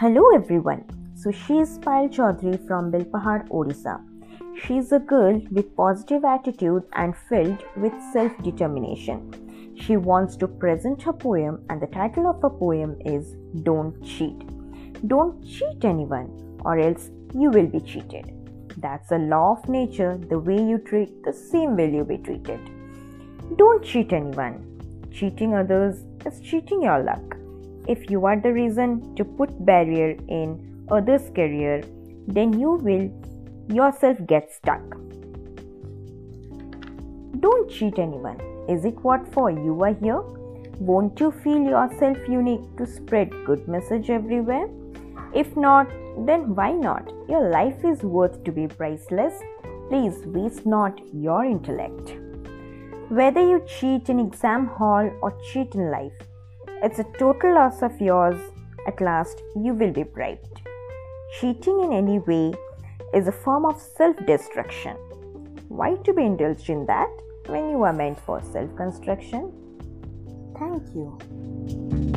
Hello everyone. So she is Payal Chaudhary from Belpahar, Odisha. She is a girl with positive attitude and filled with self-determination. She wants to present her poem and the title of her poem is Don't Cheat. Don't cheat anyone or else you will be cheated. That's a law of nature. The way you treat, the same will you be treated. Don't cheat anyone. Cheating others is cheating your luck. If you are the reason to put barrier in others' career, then you will yourself get stuck. Don't cheat anyone. Is it what for you are here? Won't you feel yourself unique to spread good message everywhere? If not, then why not? Your life is worth to be priceless. Please waste not your intellect. Whether you cheat in exam hall or cheat in life, it's a total loss of yours. At last, you will be bribed. Cheating in any way is a form of self destruction. Why to be indulged in that when you are meant for self construction? Thank you.